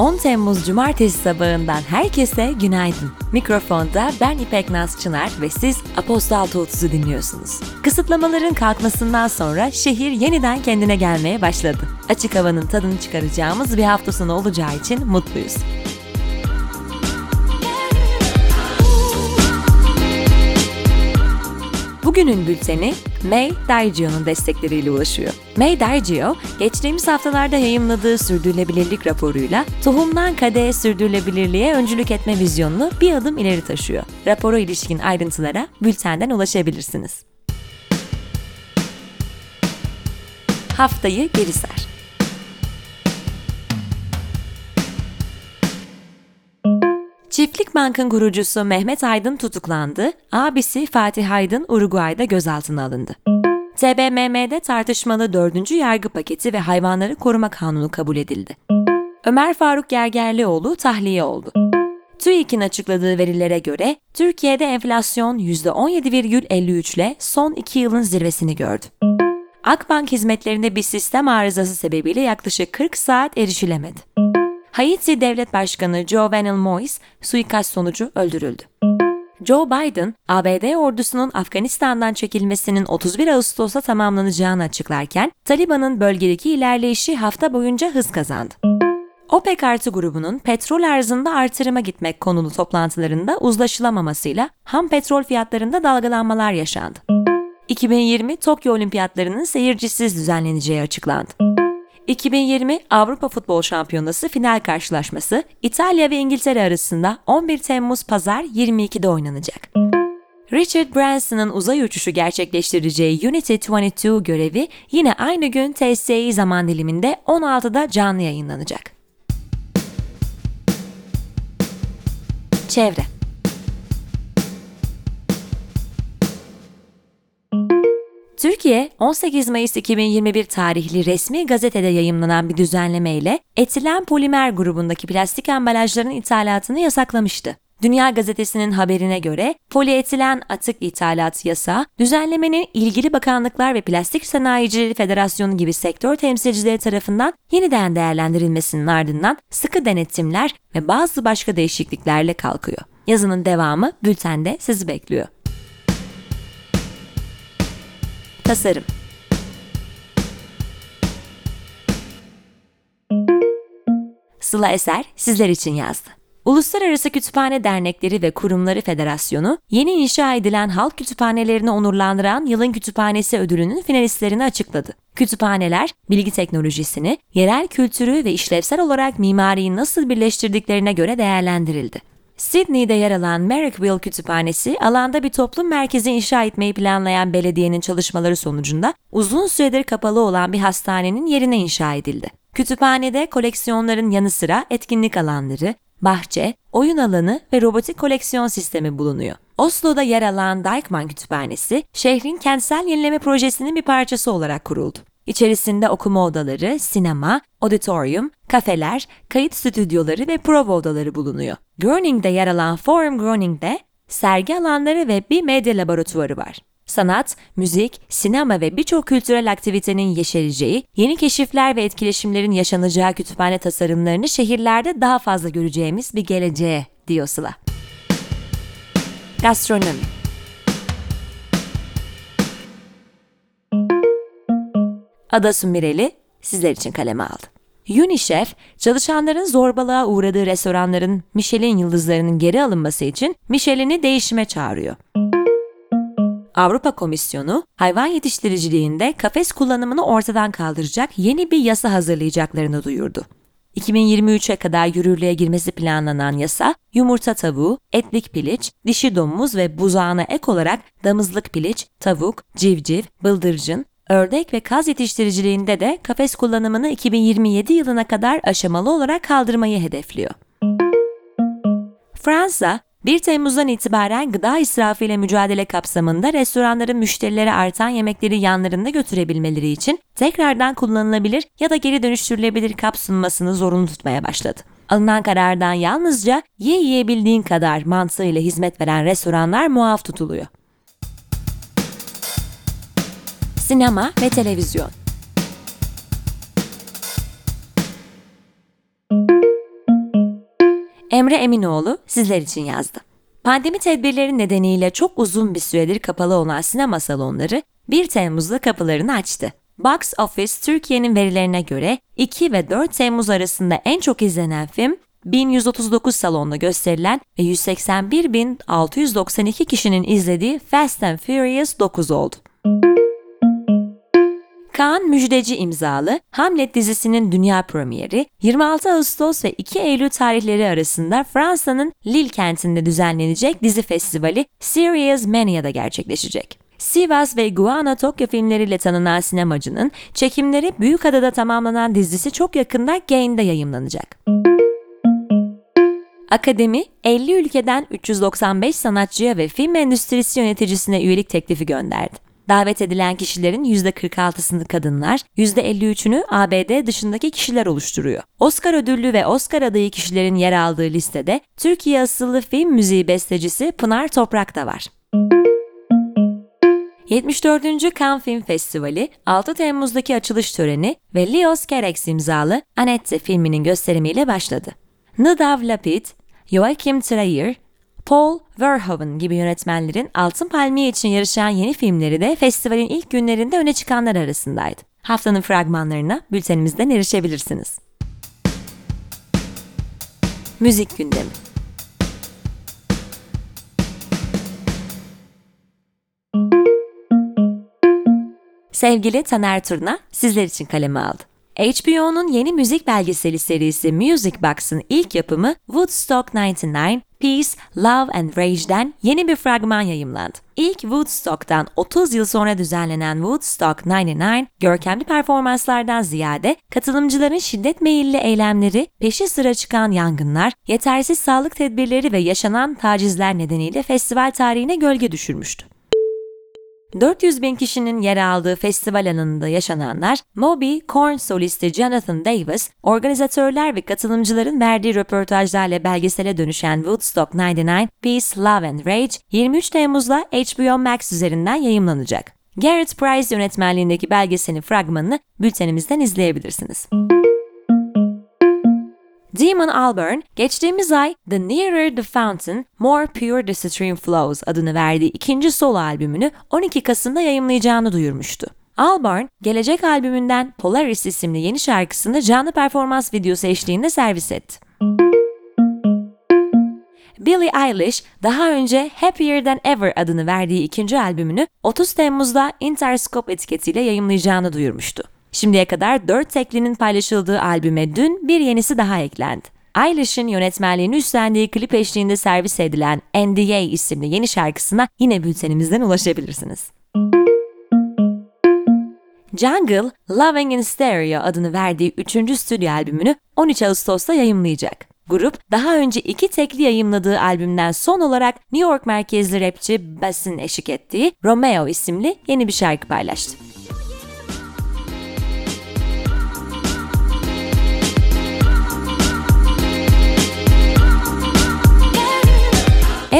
10 Temmuz Cumartesi sabahından herkese günaydın. Mikrofonda ben İpek Naz Çınar ve siz Apostol 30'u dinliyorsunuz. Kısıtlamaların kalkmasından sonra şehir yeniden kendine gelmeye başladı. Açık havanın tadını çıkaracağımız bir hafta sonu olacağı için mutluyuz. Bugünün bülteni May Dargio'nun destekleriyle ulaşıyor. May Dargio, geçtiğimiz haftalarda yayımladığı sürdürülebilirlik raporuyla tohumdan kadehe sürdürülebilirliğe öncülük etme vizyonunu bir adım ileri taşıyor. Rapora ilişkin ayrıntılara bültenden ulaşabilirsiniz. Haftayı geri ser. Çiftlik Bank'ın kurucusu Mehmet Aydın tutuklandı, abisi Fatih Aydın Uruguay'da gözaltına alındı. TBMM'de tartışmalı 4. yargı paketi ve hayvanları koruma kanunu kabul edildi. Ömer Faruk Gergerlioğlu tahliye oldu. TÜİK'in açıkladığı verilere göre Türkiye'de enflasyon %17,53 ile son 2 yılın zirvesini gördü. Akbank hizmetlerinde bir sistem arızası sebebiyle yaklaşık 40 saat erişilemedi. Haiti Devlet Başkanı Jovenel Moise suikast sonucu öldürüldü. Joe Biden, ABD ordusunun Afganistan'dan çekilmesinin 31 Ağustos'ta tamamlanacağını açıklarken, Taliban'ın bölgedeki ilerleyişi hafta boyunca hız kazandı. OPEC artı grubunun petrol arzında artırıma gitmek konulu toplantılarında uzlaşılamamasıyla ham petrol fiyatlarında dalgalanmalar yaşandı. 2020 Tokyo Olimpiyatlarının seyircisiz düzenleneceği açıklandı. 2020 Avrupa Futbol Şampiyonası final karşılaşması İtalya ve İngiltere arasında 11 Temmuz Pazar 22'de oynanacak. Richard Branson'ın uzay uçuşu gerçekleştireceği Unity 22 görevi yine aynı gün TSI zaman diliminde 16'da canlı yayınlanacak. Çevre Türkiye, 18 Mayıs 2021 tarihli resmi gazetede yayımlanan bir düzenleme ile etilen polimer grubundaki plastik ambalajların ithalatını yasaklamıştı. Dünya Gazetesi'nin haberine göre polietilen atık ithalat yasa, düzenlemenin ilgili bakanlıklar ve Plastik Sanayicileri Federasyonu gibi sektör temsilcileri tarafından yeniden değerlendirilmesinin ardından sıkı denetimler ve bazı başka değişikliklerle kalkıyor. Yazının devamı bültende sizi bekliyor. Tasarım Sıla Eser sizler için yazdı. Uluslararası Kütüphane Dernekleri ve Kurumları Federasyonu, yeni inşa edilen halk kütüphanelerini onurlandıran Yılın Kütüphanesi ödülünün finalistlerini açıkladı. Kütüphaneler, bilgi teknolojisini, yerel kültürü ve işlevsel olarak mimariyi nasıl birleştirdiklerine göre değerlendirildi. Sydney'de yer alan Merrickville Kütüphanesi, alanda bir toplum merkezi inşa etmeyi planlayan belediyenin çalışmaları sonucunda uzun süredir kapalı olan bir hastanenin yerine inşa edildi. Kütüphanede koleksiyonların yanı sıra etkinlik alanları, bahçe, oyun alanı ve robotik koleksiyon sistemi bulunuyor. Oslo'da yer alan Dijkman Kütüphanesi, şehrin kentsel yenileme projesinin bir parçası olarak kuruldu. İçerisinde okuma odaları, sinema, auditorium, kafeler, kayıt stüdyoları ve prova odaları bulunuyor. Groning'de yer alan Forum Groning'de sergi alanları ve bir medya laboratuvarı var. Sanat, müzik, sinema ve birçok kültürel aktivitenin yeşereceği, yeni keşifler ve etkileşimlerin yaşanacağı kütüphane tasarımlarını şehirlerde daha fazla göreceğimiz bir geleceğe, diyor Sıla. Gastronomi Ada Sümbireli sizler için kaleme aldı. UNICEF, çalışanların zorbalığa uğradığı restoranların Michelin yıldızlarının geri alınması için Michelin'i değişime çağırıyor. Avrupa Komisyonu, hayvan yetiştiriciliğinde kafes kullanımını ortadan kaldıracak yeni bir yasa hazırlayacaklarını duyurdu. 2023'e kadar yürürlüğe girmesi planlanan yasa, yumurta tavuğu, etlik piliç, dişi domuz ve buzağına ek olarak damızlık piliç, tavuk, civciv, bıldırcın, ördek ve kaz yetiştiriciliğinde de kafes kullanımını 2027 yılına kadar aşamalı olarak kaldırmayı hedefliyor. Fransa, 1 Temmuz'dan itibaren gıda israfı ile mücadele kapsamında restoranların müşterilere artan yemekleri yanlarında götürebilmeleri için tekrardan kullanılabilir ya da geri dönüştürülebilir kap sunmasını zorunlu tutmaya başladı. Alınan karardan yalnızca ye yiyebildiğin kadar mantığıyla hizmet veren restoranlar muaf tutuluyor. Sinema ve televizyon Emre Eminoğlu sizler için yazdı. Pandemi tedbirleri nedeniyle çok uzun bir süredir kapalı olan sinema salonları 1 Temmuz'da kapılarını açtı. Box Office Türkiye'nin verilerine göre 2 ve 4 Temmuz arasında en çok izlenen film 1139 salonda gösterilen ve 181.692 kişinin izlediği Fast and Furious 9 oldu. Kaan Müjdeci imzalı Hamlet dizisinin dünya premieri 26 Ağustos ve 2 Eylül tarihleri arasında Fransa'nın Lille kentinde düzenlenecek dizi festivali Serious Mania'da gerçekleşecek. Sivas ve Guana Tokyo filmleriyle tanınan sinemacının çekimleri Büyükada'da tamamlanan dizisi çok yakında Gain'de yayımlanacak. Akademi, 50 ülkeden 395 sanatçıya ve film endüstrisi yöneticisine üyelik teklifi gönderdi. Davet edilen kişilerin %46'sını kadınlar, %53'ünü ABD dışındaki kişiler oluşturuyor. Oscar ödüllü ve Oscar adayı kişilerin yer aldığı listede Türkiye asıllı film müziği bestecisi Pınar Toprak da var. 74. Cannes Film Festivali 6 Temmuz'daki açılış töreni ve Leos Kerex imzalı Annette filminin gösterimiyle başladı. Nadav Lapid, Joachim Trier, Paul Verhoeven gibi yönetmenlerin Altın Palmiye için yarışan yeni filmleri de festivalin ilk günlerinde öne çıkanlar arasındaydı. Haftanın fragmanlarına bültenimizden erişebilirsiniz. Müzik gündemi Sevgili Taner Turna sizler için kaleme aldı. HBO'nun yeni müzik belgeseli serisi Music Box'ın ilk yapımı Woodstock 99, Peace, Love and Rage'den yeni bir fragman yayımlandı. İlk Woodstock'tan 30 yıl sonra düzenlenen Woodstock 99, görkemli performanslardan ziyade katılımcıların şiddet meyilli eylemleri, peşi sıra çıkan yangınlar, yetersiz sağlık tedbirleri ve yaşanan tacizler nedeniyle festival tarihine gölge düşürmüştü. 400 bin kişinin yer aldığı festival alanında yaşananlar, Moby, Korn solisti Jonathan Davis, organizatörler ve katılımcıların verdiği röportajlarla belgesele dönüşen Woodstock 99, Peace, Love and Rage 23 Temmuz'da HBO Max üzerinden yayımlanacak. Garrett Price yönetmenliğindeki belgeselin fragmanını bültenimizden izleyebilirsiniz. Damon Albarn, geçtiğimiz ay The Nearer the Fountain, More Pure the Stream Flows adını verdiği ikinci solo albümünü 12 Kasım'da yayımlayacağını duyurmuştu. Albarn, gelecek albümünden Polaris isimli yeni şarkısını canlı performans videosu eşliğinde servis etti. Billie Eilish daha önce Happier Than Ever adını verdiği ikinci albümünü 30 Temmuz'da Interscope etiketiyle yayımlayacağını duyurmuştu. Şimdiye kadar 4 teklinin paylaşıldığı albüme dün bir yenisi daha eklendi. Eilish'in yönetmenliğini üstlendiği klip eşliğinde servis edilen NDA isimli yeni şarkısına yine bültenimizden ulaşabilirsiniz. Jungle, Loving in Stereo adını verdiği 3. stüdyo albümünü 13 Ağustos'ta yayımlayacak. Grup, daha önce iki tekli yayımladığı albümden son olarak New York merkezli rapçi Bass'in eşlik ettiği Romeo isimli yeni bir şarkı paylaştı.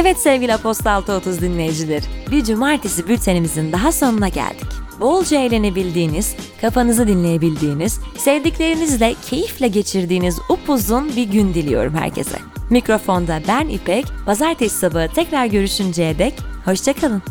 Evet sevgili Aposta 630 dinleyicileri, bir cumartesi bültenimizin daha sonuna geldik. Bolca eğlenebildiğiniz, kafanızı dinleyebildiğiniz, sevdiklerinizle keyifle geçirdiğiniz upuzun bir gün diliyorum herkese. Mikrofonda ben İpek, pazartesi sabahı tekrar görüşünceye dek hoşçakalın.